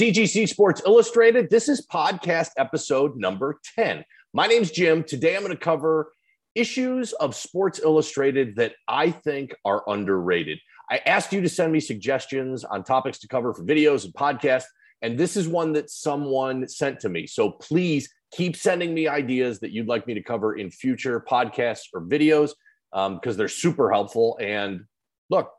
CGC Sports Illustrated. This is podcast episode number 10. My name's Jim. Today I'm going to cover issues of Sports Illustrated that I think are underrated. I asked you to send me suggestions on topics to cover for videos and podcasts, and this is one that someone sent to me. So please keep sending me ideas that you'd like me to cover in future podcasts or videos because um, they're super helpful. And look,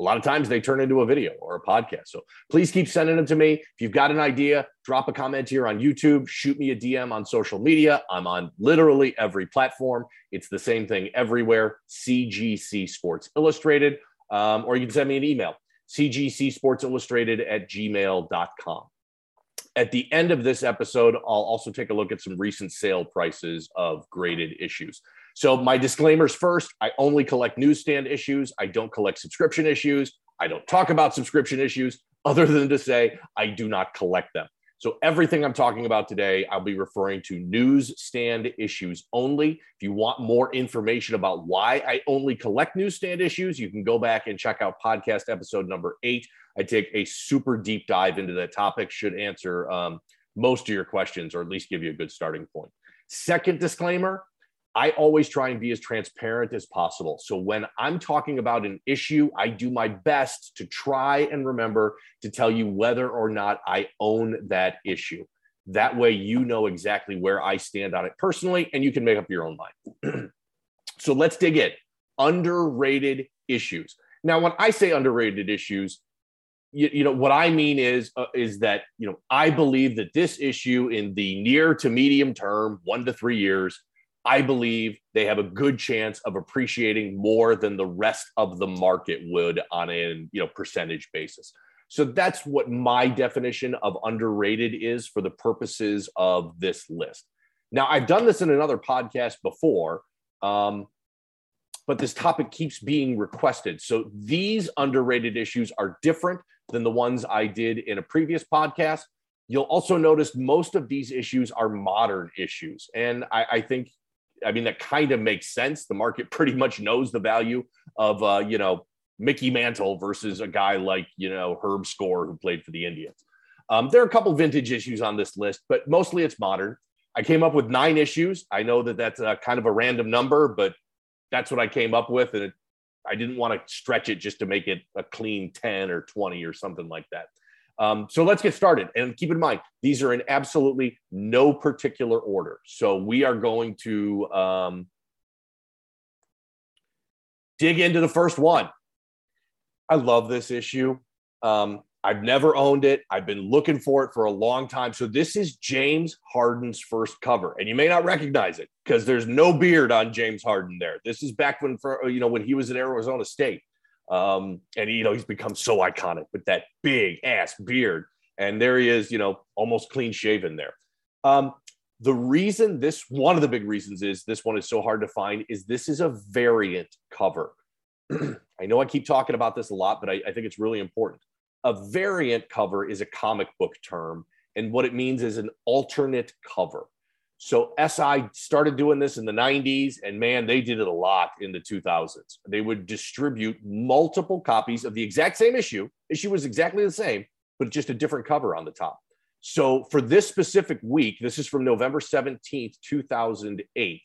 a lot of times they turn into a video or a podcast. So please keep sending them to me. If you've got an idea, drop a comment here on YouTube, shoot me a DM on social media. I'm on literally every platform. It's the same thing everywhere CGC Sports Illustrated. Um, or you can send me an email cgc sports illustrated at gmail.com. At the end of this episode, I'll also take a look at some recent sale prices of graded issues. So, my disclaimers first I only collect newsstand issues. I don't collect subscription issues. I don't talk about subscription issues other than to say I do not collect them. So, everything I'm talking about today, I'll be referring to newsstand issues only. If you want more information about why I only collect newsstand issues, you can go back and check out podcast episode number eight. I take a super deep dive into that topic, should answer um, most of your questions or at least give you a good starting point. Second disclaimer I always try and be as transparent as possible. So when I'm talking about an issue, I do my best to try and remember to tell you whether or not I own that issue. That way, you know exactly where I stand on it personally, and you can make up your own mind. so let's dig in. Underrated issues. Now, when I say underrated issues, you, you know what I mean is uh, is that you know I believe that this issue in the near to medium term, one to three years, I believe they have a good chance of appreciating more than the rest of the market would on a you know percentage basis. So that's what my definition of underrated is for the purposes of this list. Now I've done this in another podcast before, um, but this topic keeps being requested. So these underrated issues are different than the ones I did in a previous podcast. You'll also notice most of these issues are modern issues. And I, I think I mean, that kind of makes sense. The market pretty much knows the value of, uh, you know, Mickey Mantle versus a guy like, you know, Herb Score who played for the Indians. Um, there are a couple vintage issues on this list, but mostly it's modern. I came up with nine issues. I know that that's a, kind of a random number, but that's what I came up with. And it, I didn't want to stretch it just to make it a clean 10 or 20 or something like that. Um, so let's get started. And keep in mind, these are in absolutely no particular order. So we are going to um, dig into the first one. I love this issue. Um, I've never owned it. I've been looking for it for a long time. So this is James Harden's first cover, and you may not recognize it because there's no beard on James Harden there. This is back when, for you know, when he was at Arizona State. Um, and you know, he's become so iconic with that big ass beard. And there he is, you know, almost clean shaven there. Um, the reason this one of the big reasons is this one is so hard to find is this is a variant cover. I know I keep talking about this a lot, but I, I think it's really important. A variant cover is a comic book term, and what it means is an alternate cover. So SI started doing this in the 90s, and man, they did it a lot in the 2000s. They would distribute multiple copies of the exact same issue. Issue was exactly the same, but just a different cover on the top. So for this specific week, this is from November 17th, 2008,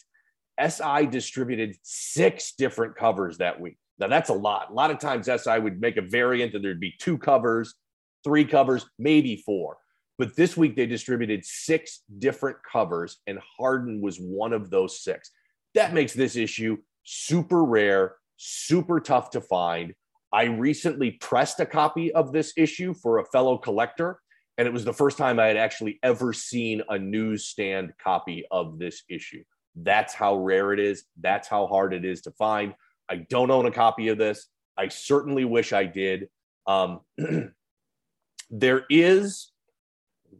SI distributed six different covers that week. Now that's a lot. A lot of times SI would make a variant and there'd be two covers, three covers, maybe four. But this week they distributed six different covers, and Harden was one of those six. That makes this issue super rare, super tough to find. I recently pressed a copy of this issue for a fellow collector, and it was the first time I had actually ever seen a newsstand copy of this issue. That's how rare it is. That's how hard it is to find. I don't own a copy of this. I certainly wish I did. Um, there is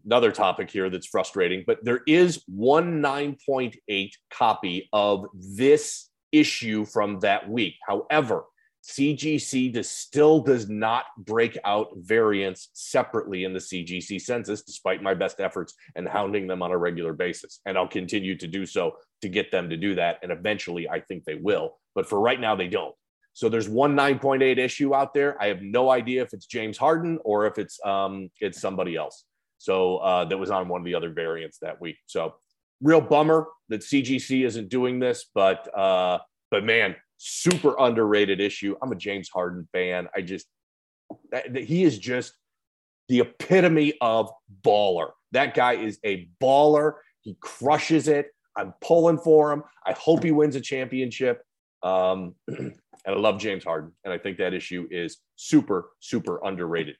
another topic here that's frustrating, but there is one 9.8 copy of this issue from that week. However, CGC still does not break out variants separately in the CGC census, despite my best efforts and hounding them on a regular basis. And I'll continue to do so to get them to do that. And eventually, I think they will. But for right now, they don't. So there's one 9.8 issue out there. I have no idea if it's James Harden or if it's um, it's somebody else. So uh, that was on one of the other variants that week. So real bummer that CGC isn't doing this, but uh, but man, super underrated issue. I'm a James Harden fan. I just he is just the epitome of baller. That guy is a baller. He crushes it. I'm pulling for him. I hope he wins a championship. Um, and I love James Harden. And I think that issue is super, super underrated.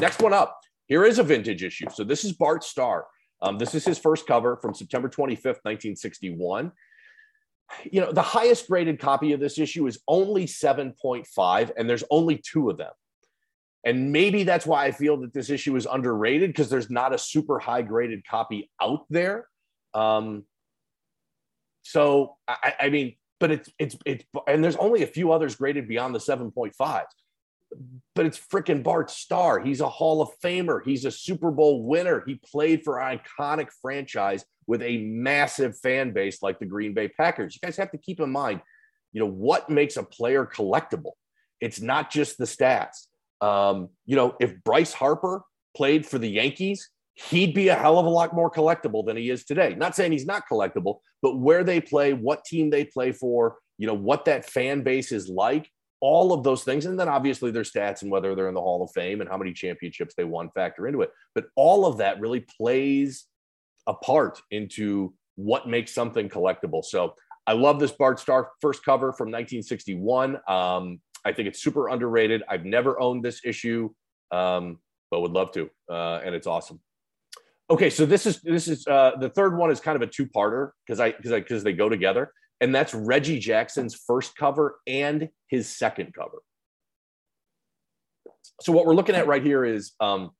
Next one up. Here is a vintage issue. So this is Bart Starr. Um, this is his first cover from September 25th, 1961. You know, the highest graded copy of this issue is only 7.5, and there's only two of them. And maybe that's why I feel that this issue is underrated because there's not a super high graded copy out there. Um, so I, I mean, but it's it's it's and there's only a few others graded beyond the 7.5 but it's freaking Bart Starr. He's a Hall of Famer. He's a Super Bowl winner. He played for an iconic franchise with a massive fan base like the Green Bay Packers. You guys have to keep in mind, you know, what makes a player collectible? It's not just the stats. Um, you know, if Bryce Harper played for the Yankees, he'd be a hell of a lot more collectible than he is today. Not saying he's not collectible, but where they play, what team they play for, you know, what that fan base is like, all of those things. And then obviously their stats and whether they're in the Hall of Fame and how many championships they won factor into it. But all of that really plays a part into what makes something collectible. So I love this Bart Starr first cover from 1961. Um, I think it's super underrated. I've never owned this issue, um, but would love to, uh, and it's awesome. Okay, so this is this is uh, the third one is kind of a two parter because I because because they go together, and that's Reggie Jackson's first cover and his second cover. So what we're looking at right here is um,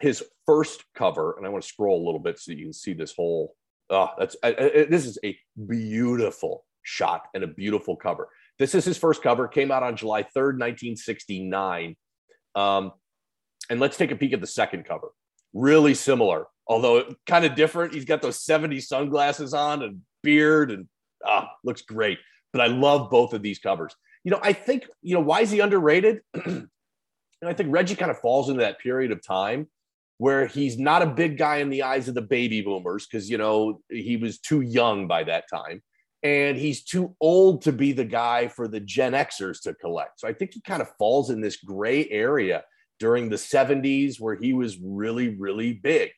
his first cover, and I want to scroll a little bit so you can see this whole. Oh, that's I, I, this is a beautiful shot and a beautiful cover. This is his first cover. Came out on July 3rd, 1969. Um, and let's take a peek at the second cover. Really similar, although kind of different. He's got those 70 sunglasses on and beard and ah, looks great. But I love both of these covers. You know, I think, you know, why is he underrated? and I think Reggie kind of falls into that period of time where he's not a big guy in the eyes of the baby boomers because, you know, he was too young by that time and he's too old to be the guy for the Gen Xers to collect. So I think he kind of falls in this gray area during the 70s where he was really, really big.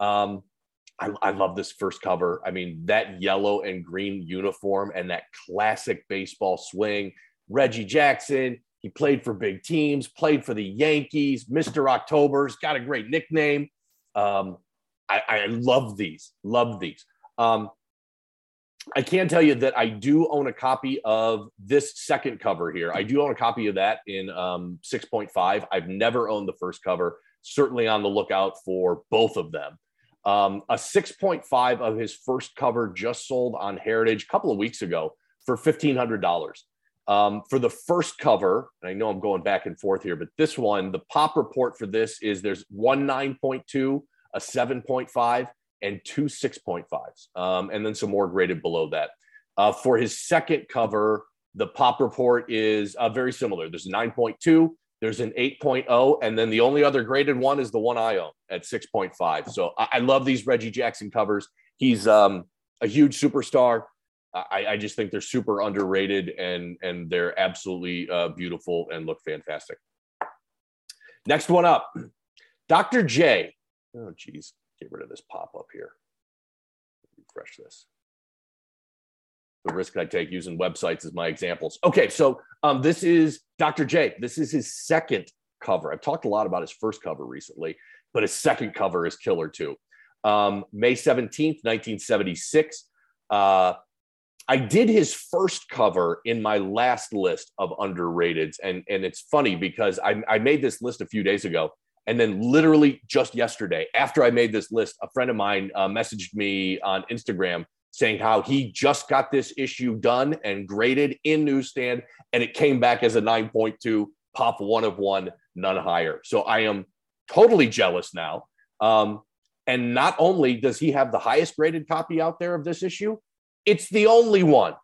Um, I, I, love this first cover. I mean, that yellow and green uniform and that classic baseball swing. Reggie Jackson, he played for big teams, played for the Yankees, Mr. October's got a great nickname. Um, I, I love these, love these. Um, I can tell you that I do own a copy of this second cover here. I do own a copy of that in um, 6.5. I've never owned the first cover. Certainly on the lookout for both of them. Um, a 6.5 of his first cover just sold on Heritage a couple of weeks ago for $1,500. Um, for the first cover, and I know I'm going back and forth here, but this one, the pop report for this is there's one 9.2, a 7.5, and two 6.5s, um, and then some more graded below that. Uh, for his second cover, the pop report is uh, very similar. There's a 9.2, there's an 8.0, and then the only other graded one is the one I own at 6.5. So I, I love these Reggie Jackson covers. He's um, a huge superstar. I, I, just think they're super underrated and and they're absolutely uh, beautiful and look fantastic. Next one up, Dr. J. Oh, geez get rid of this pop up here. Refresh this. The risk I take using websites as my examples. Okay, so um, this is Dr. J. This is his second cover. I've talked a lot about his first cover recently, but his second cover is killer too. Um, May 17th, 1976. Uh, I did his first cover in my last list of underrateds. And, and it's funny because I, I made this list a few days ago and then, literally just yesterday, after I made this list, a friend of mine uh, messaged me on Instagram saying how he just got this issue done and graded in newsstand, and it came back as a 9.2, pop one of one, none higher. So I am totally jealous now. Um, and not only does he have the highest graded copy out there of this issue, it's the only one.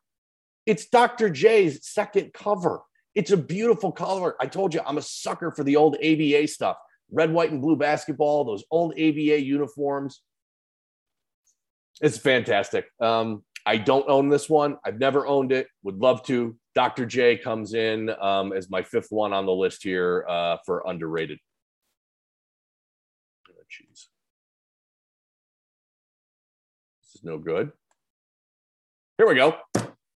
It's Dr. J's second cover. It's a beautiful color. I told you I'm a sucker for the old ABA stuff red, white, and blue basketball, those old ABA uniforms. It's fantastic. Um, I don't own this one. I've never owned it. Would love to. Dr. J comes in um, as my fifth one on the list here uh, for underrated. Oh, this is no good. Here we go.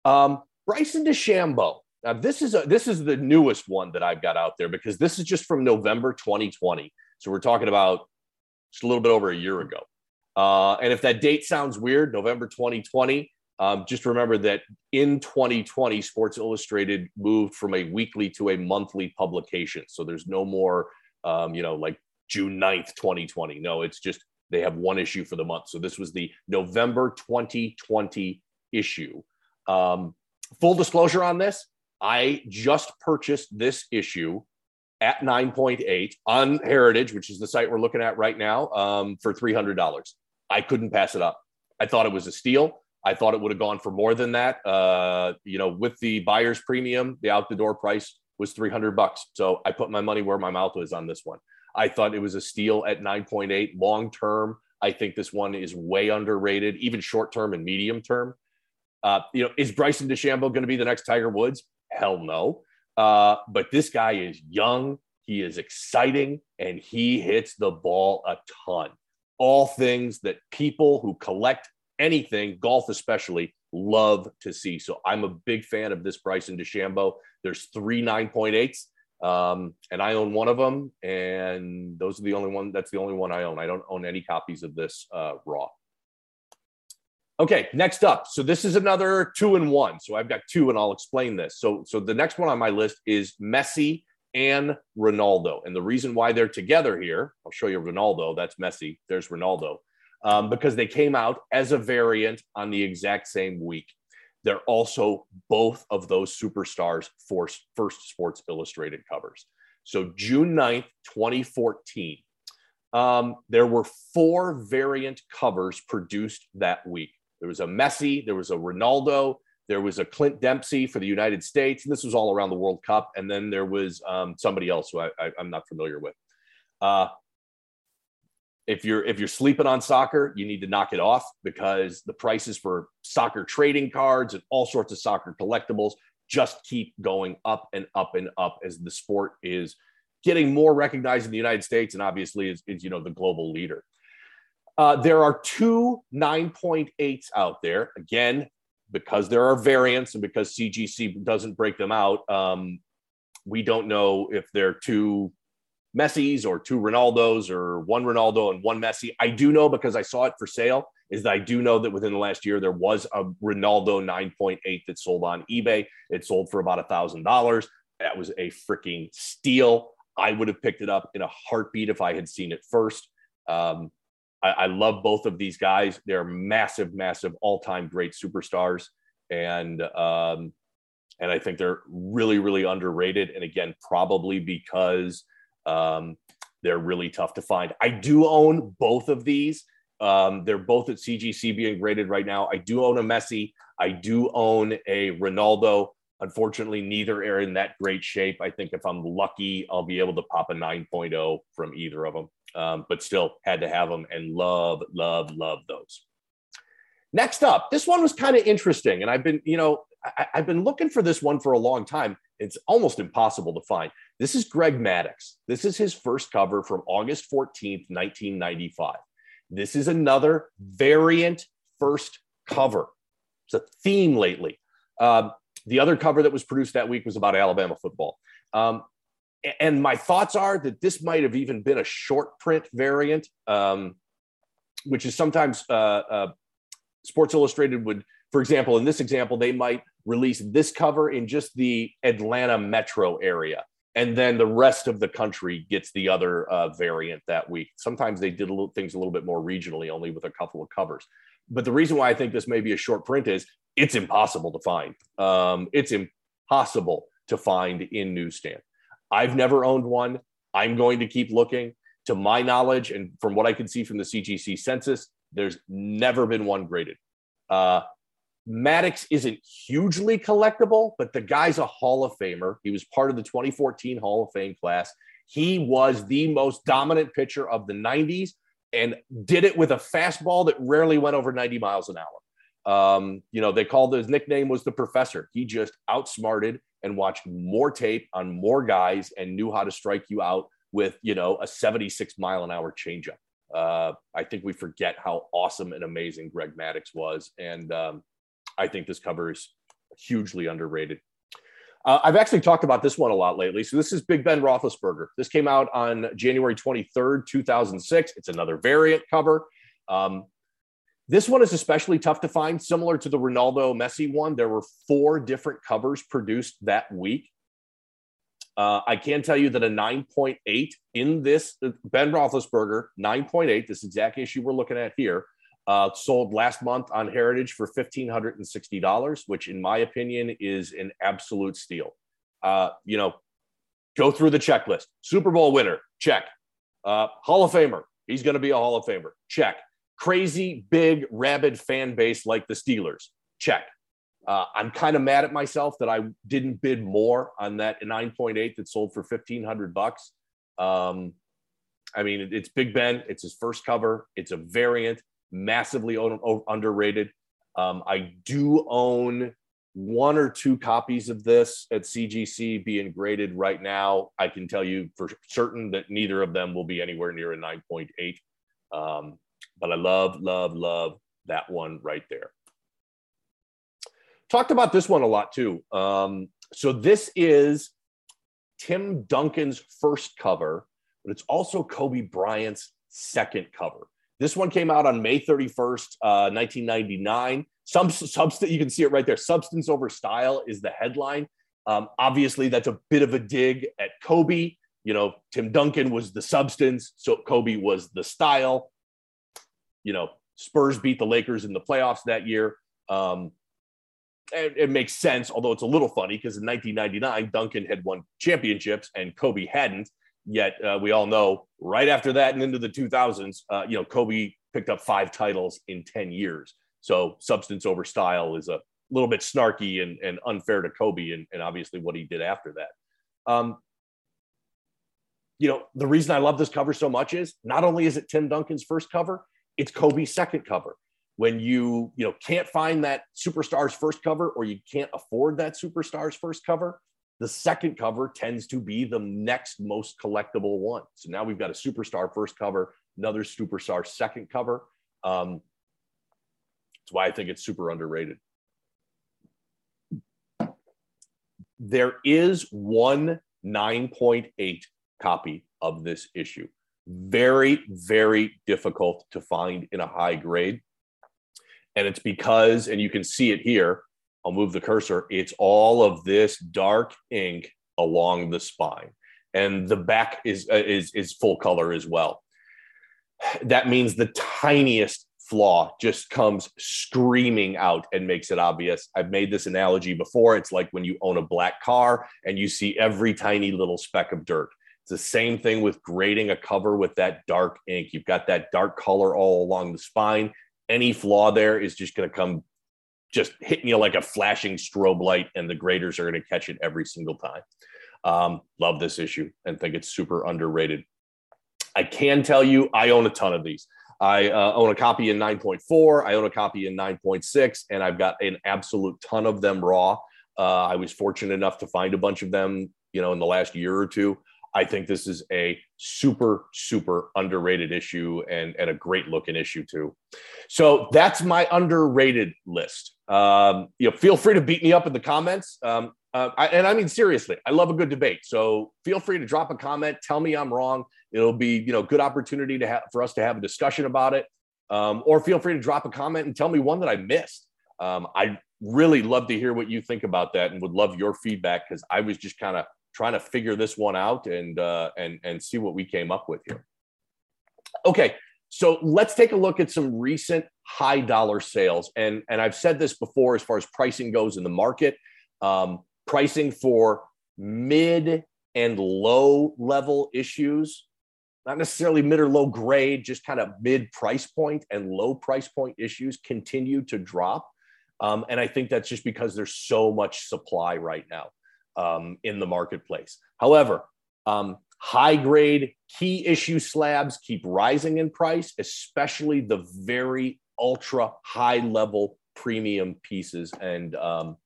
Um, Bryson DeChambeau. Now this is a, this is the newest one that I've got out there because this is just from November 2020. So we're talking about just a little bit over a year ago. Uh, and if that date sounds weird, November 2020, um, just remember that in 2020, Sports Illustrated moved from a weekly to a monthly publication. So there's no more, um, you know, like June 9th, 2020. No, it's just they have one issue for the month. So this was the November 2020 issue. Um, full disclosure on this I just purchased this issue at 9.8 on Heritage, which is the site we're looking at right now, um, for $300. I couldn't pass it up. I thought it was a steal. I thought it would have gone for more than that. Uh, you know, with the buyer's premium, the out the door price was 300 bucks. So I put my money where my mouth was on this one. I thought it was a steal at 9.8 long term. I think this one is way underrated, even short term and medium term. Uh, you know, is Bryson DeChambeau going to be the next Tiger Woods? Hell no. Uh, but this guy is young, he is exciting, and he hits the ball a ton. All things that people who collect anything, golf especially, love to see. So I'm a big fan of this Bryson DeChambeau. There's three 9.8s, um, and I own one of them. And those are the only one. That's the only one I own. I don't own any copies of this uh, raw. Okay, next up. So this is another two and one. So I've got two, and I'll explain this. So so the next one on my list is Messi and Ronaldo, and the reason why they're together here, I'll show you Ronaldo. That's Messi. There's Ronaldo um, because they came out as a variant on the exact same week. They're also both of those superstars for first Sports Illustrated covers. So June 9th, 2014, um, there were four variant covers produced that week. There was a Messi, there was a Ronaldo, there was a Clint Dempsey for the United States, and this was all around the World Cup. And then there was um, somebody else who I, am not familiar with. Uh, if you're if you're sleeping on soccer, you need to knock it off because the prices for soccer trading cards and all sorts of soccer collectibles just keep going up and up and up as the sport is getting more recognized in the United States and obviously is, is you know the global leader. Uh, there are two 9.8s out there. Again, because there are variants and because CGC doesn't break them out, um, we don't know if they're two Messi's or two Ronaldos or one Ronaldo and one Messi. I do know because I saw it for sale is that I do know that within the last year there was a Ronaldo 9.8 that sold on eBay. It sold for about a thousand dollars. That was a freaking steal. I would have picked it up in a heartbeat if I had seen it first. Um, I, I, love both of these guys. They're massive, massive, all-time great superstars, and um, and I think they're really, really underrated. And again, probably because um, they're really tough to find. I do own both of these. Um, they're both at CGC being graded right now. I do own a Messi. I do own a Ronaldo. Unfortunately, neither are in that great shape. I think if I'm lucky, I'll be able to pop a 9.0 from either of them. Um, but still, had to have them and love, love, love those. Next up, this one was kind of interesting. And I've been, you know, I, have been looking for this one for a long time. It's almost impossible to find. This is Greg Maddux. This is his first cover from August 14th, 1995. This is another variant first cover. It's a theme lately. Um, the other cover that was produced that week was about Alabama football. Um, and my thoughts are that this might have even been a short print variant, um, which is sometimes uh, uh, Sports Illustrated would, for example, in this example, they might release this cover in just the Atlanta metro area. And then the rest of the country gets the other uh, variant that week. Sometimes they did a little, things a little bit more regionally, only with a couple of covers. But the reason why I think this may be a short print is it's impossible to find. Um, it's impossible to find in newsstand. I've never owned one. I'm going to keep looking. To my knowledge, and from what I can see from the CGC census, there's never been one graded. Uh, Maddux isn't hugely collectible, but the guy's a Hall of Famer. He was part of the 2014 Hall of Fame class. He was the most dominant pitcher of the 90s and did it with a fastball that rarely went over 90 miles an hour. Um, you know, they called his nickname was the professor. He just outsmarted and watched more tape on more guys and knew how to strike you out with, you know, a 76 mile an hour changeup. Uh, I think we forget how awesome and amazing Greg Maddux was. And um, I think this cover is hugely underrated. Uh, I've actually talked about this one a lot lately. So this is Big Ben Roethlisberger. This came out on January 23rd, 2006. It's another variant cover. Um, this one is especially tough to find, similar to the Ronaldo Messi one. There were four different covers produced that week. Uh, I can tell you that a 9.8 in this Ben Roethlisberger 9.8, this exact issue we're looking at here, uh, sold last month on Heritage for $1,560, which, in my opinion, is an absolute steal. Uh, you know, go through the checklist Super Bowl winner, check. Uh, Hall of Famer, he's going to be a Hall of Famer, check. Crazy, big, rabid fan base like the Steelers, check. Uh, I'm kind of mad at myself that I didn't bid more on that 9.8 that sold for 1500 bucks. Um, I mean, it's Big Ben. It's his first cover. It's a variant massively underrated. Um, I do own one or two copies of this at CGC being graded right now. I can tell you for certain that neither of them will be anywhere near a 9.8. Um, but I love, love, love that one right there. Talked about this one a lot too. Um, so this is Tim Duncan's first cover, but it's also Kobe Bryant's second cover. This one came out on May 31st, uh, 1999. Some substance, you can see it right there. Substance over style is the headline. Um, obviously, that's a bit of a dig at Kobe. You know, Tim Duncan was the substance, so Kobe was the style. You know, Spurs beat the Lakers in the playoffs that year. Um, it, it makes sense, although it's a little funny because in 1999, Duncan had won championships and Kobe hadn't. Yet uh, we all know right after that and into the 2000s, uh, you know, Kobe picked up five titles in 10 years. So substance over style is a little bit snarky and, and unfair to Kobe and, and obviously what he did after that. Um, you know, the reason I love this cover so much is not only is it Tim Duncan's first cover, it's Kobe's second cover. When you, you know, can't find that superstar's first cover or you can't afford that superstar's first cover, the second cover tends to be the next most collectible one. So now we've got a superstar first cover, another superstar second cover. Um, that's why I think it's super underrated. There is one 9.8 copy of this issue. Very, very difficult to find in a high grade. And it's because, and you can see it here, I'll move the cursor. It's all of this dark ink along the spine, and the back is uh, is is full color as well. That means the tiniest flaw just comes screaming out and makes it obvious. I've made this analogy before. It's like when you own a black car and you see every tiny little speck of dirt. It's the same thing with grading a cover with that dark ink. You've got that dark color all along the spine. Any flaw there is just going to come just hitting you like a flashing strobe light, and the graders are going to catch it every single time. Um, love this issue and think it's super underrated. I can tell you, I own a ton of these. I uh, own a copy in 9.4, I own a copy in 9.6, and I've got an absolute ton of them raw. Uh, I was fortunate enough to find a bunch of them, you know, in the last year or two. I think this is a super, super underrated issue and, and a great looking issue too. So that's my underrated list. Um, you know, feel free to beat me up in the comments. Um, uh, I, and I mean seriously, I love a good debate. So feel free to drop a comment. Tell me I'm wrong. It'll be you know good opportunity to have for us to have a discussion about it. Um, or feel free to drop a comment and tell me one that I missed. Um, I really love to hear what you think about that and would love your feedback because I was just kind of trying to figure this one out and uh, and and see what we came up with here. Okay, so let's take a look at some recent high dollar sales, and and I've said this before as far as pricing goes in the market. Um, pricing for mid and low level issues, not necessarily mid or low grade, just kind of mid price point and low price point issues continue to drop. Um, and I think that's just because there's so much supply right now um, in the marketplace. However, um, high grade key issue slabs keep rising in price, especially the very ultra high level premium pieces. And um,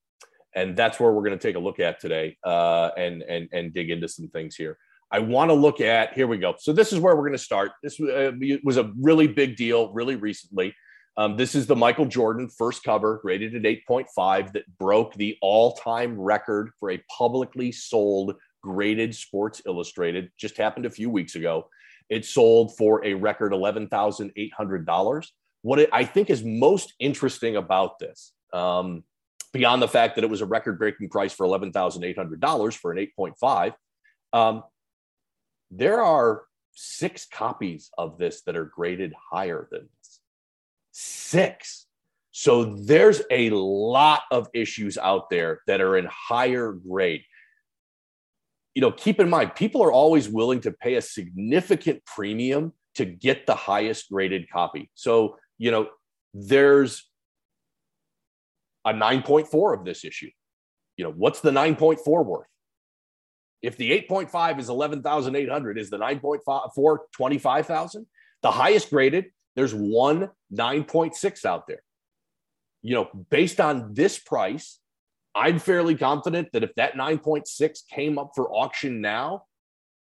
and that's where we're going to take a look at today uh, and and and dig into some things here. I want to look at here we go. So this is where we're going to start. This uh, was a really big deal, really recently. Um, this is the Michael Jordan first cover, graded at 8.5, that broke the all-time record for a publicly sold graded Sports Illustrated. Just happened a few weeks ago. It sold for a record $11,800. What I think is most interesting about this, um, beyond the fact that it was a record breaking price for $11,800 for an 8.5, um, there are six copies of this that are graded higher than. Six. So there's a lot of issues out there that are in higher grade you know, keep in mind, people are always willing to pay a significant premium to get the highest graded copy. So, you know, there's a 9.4 of this issue. You know, what's the 9.4 worth? If the 8.5 is 11,800, is the 9.4 25,000? The highest graded, there's one 9.6 out there. You know, based on this price, I'm fairly confident that if that 9.6 came up for auction now,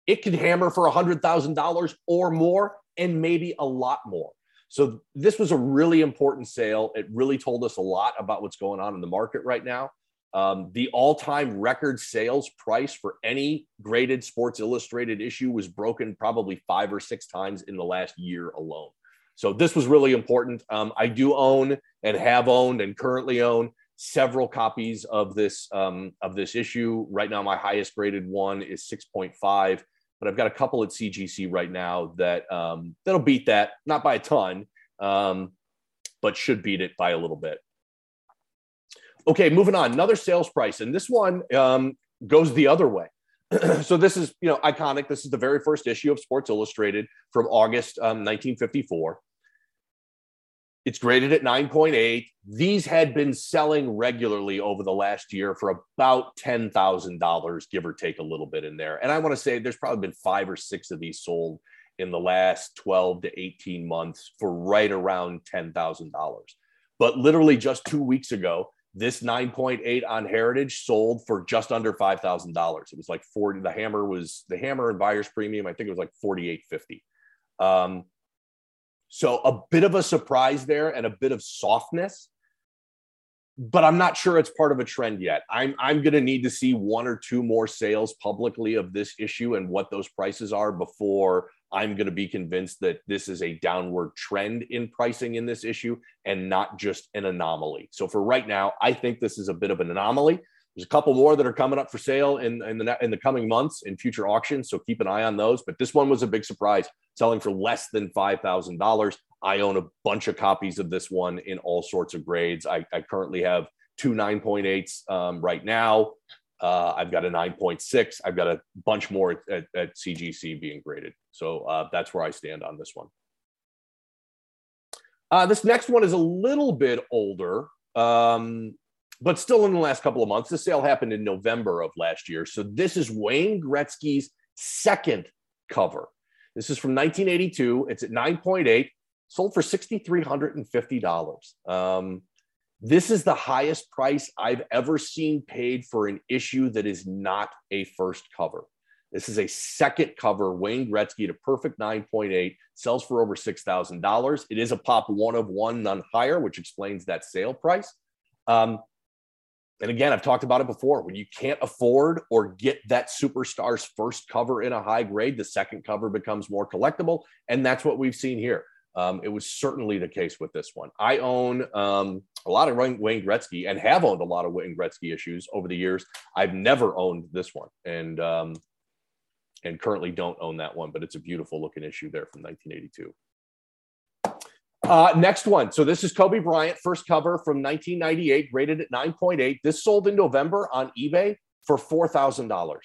it could hammer for $100,000 or more and maybe a lot more. So this was a really important sale. It really told us a lot about what's going on in the market right now. Um, the all-time record sales price for any graded Sports Illustrated issue was broken probably five or six times in the last year alone. So this was really important. Um, I do own and have owned and currently own several copies of this um, of this issue. Right now, my highest graded one is 6.5, but I've got a couple at CGC right now that um, that'll beat that, not by a ton, um, but should beat it by a little bit. Okay, moving on. Another sales price, and this one um, goes the other way. so this is you know iconic. This is the very first issue of Sports Illustrated from August 1954. Um, it's graded at 9.8. These had been selling regularly over the last year for about $10,000, give or take a little bit in there. And I want to say there's probably been five or six of these sold in the last 12 to 18 months for right around $10,000. But literally just two weeks ago, this 9.8 on Heritage sold for just under $5,000. It was like 40. The hammer was the hammer and buyer's premium. I think it was like 48.50. Um, so a bit of a surprise there and a bit of softness, but I'm not sure it's part of a trend yet. I'm I'm going to need to see one or two more sales publicly of this issue and what those prices are before I'm going to be convinced that this is a downward trend in pricing in this issue and not just an anomaly. So for right now, I think this is a bit of an anomaly. There's a couple more that are coming up for sale in, in the in the coming months in future auctions, so keep an eye on those. But this one was a big surprise, selling for less than five thousand dollars. I own a bunch of copies of this one in all sorts of grades. I, I currently have two 9.8s um, right now. Uh, I've got a 9.6. I've got a bunch more at, at, at CGC being graded. So uh, that's where I stand on this one. Uh, this next one is a little bit older. Um, but still in the last couple of months. The sale happened in November of last year. So this is Wayne Gretzky's second cover. This is from 1982. It's at 9.8, sold for $6,350. Um, this is the highest price I've ever seen paid for an issue that is not a first cover. This is a second cover. Wayne Gretzky at a perfect 9.8 sells for over $6,000. It is a pop one of one, none higher, which explains that sale price. Um, and again, I've talked about it before. When you can't afford or get that superstar's first cover in a high grade, the second cover becomes more collectible. And that's what we've seen here. Um, it was certainly the case with this one. I own um, a lot of Wayne Gretzky and have owned a lot of Wayne Gretzky issues over the years. I've never owned this one, and um, and currently don't own that one. But it's a beautiful looking issue there from 1982. Uh, next one. So this is Kobe Bryant, first cover from 1998, rated at 9.8. This sold in November on eBay for $4,000.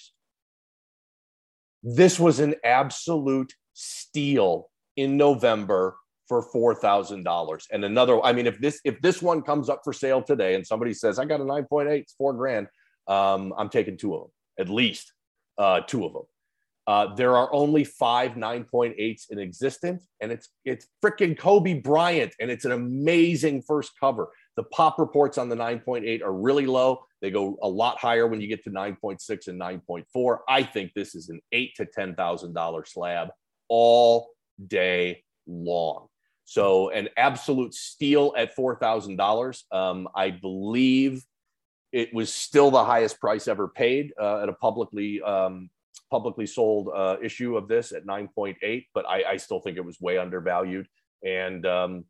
This was an absolute steal in November for $4,000. And another, I mean, if this, if this one comes up for sale today and somebody says, I got a 9.8, it's four grand, um, I'm taking two of them, at least uh, two of them. Uh, there are only five 9.8s in existence, and it's it's freaking Kobe Bryant, and it's an amazing first cover. The pop reports on the 9.8 are really low. They go a lot higher when you get to 9.6 and 9.4. I think this is an eight to ten thousand dollar slab all day long. So an absolute steal at four thousand um, dollars. I believe it was still the highest price ever paid uh, at a publicly um, publicly sold uh, issue of this at 9.8, but I, I, still think it was way undervalued and um,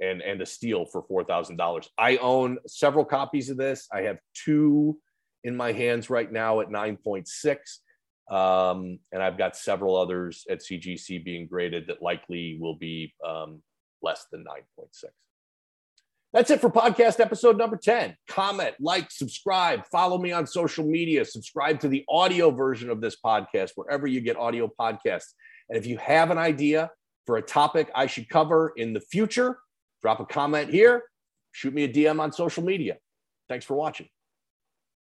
and and a steal for four thousand dollars. I own several copies of this. I have two in my hands right now at 9.6. Um, and I've got several others at CGC being graded that likely will be um, less than 9.6. That's it for podcast episode number 10. Comment, like, subscribe, follow me on social media, subscribe to the audio version of this podcast wherever you get audio podcasts. And if you have an idea for a topic I should cover in the future, drop a comment here, shoot me a DM on social media. Thanks for watching.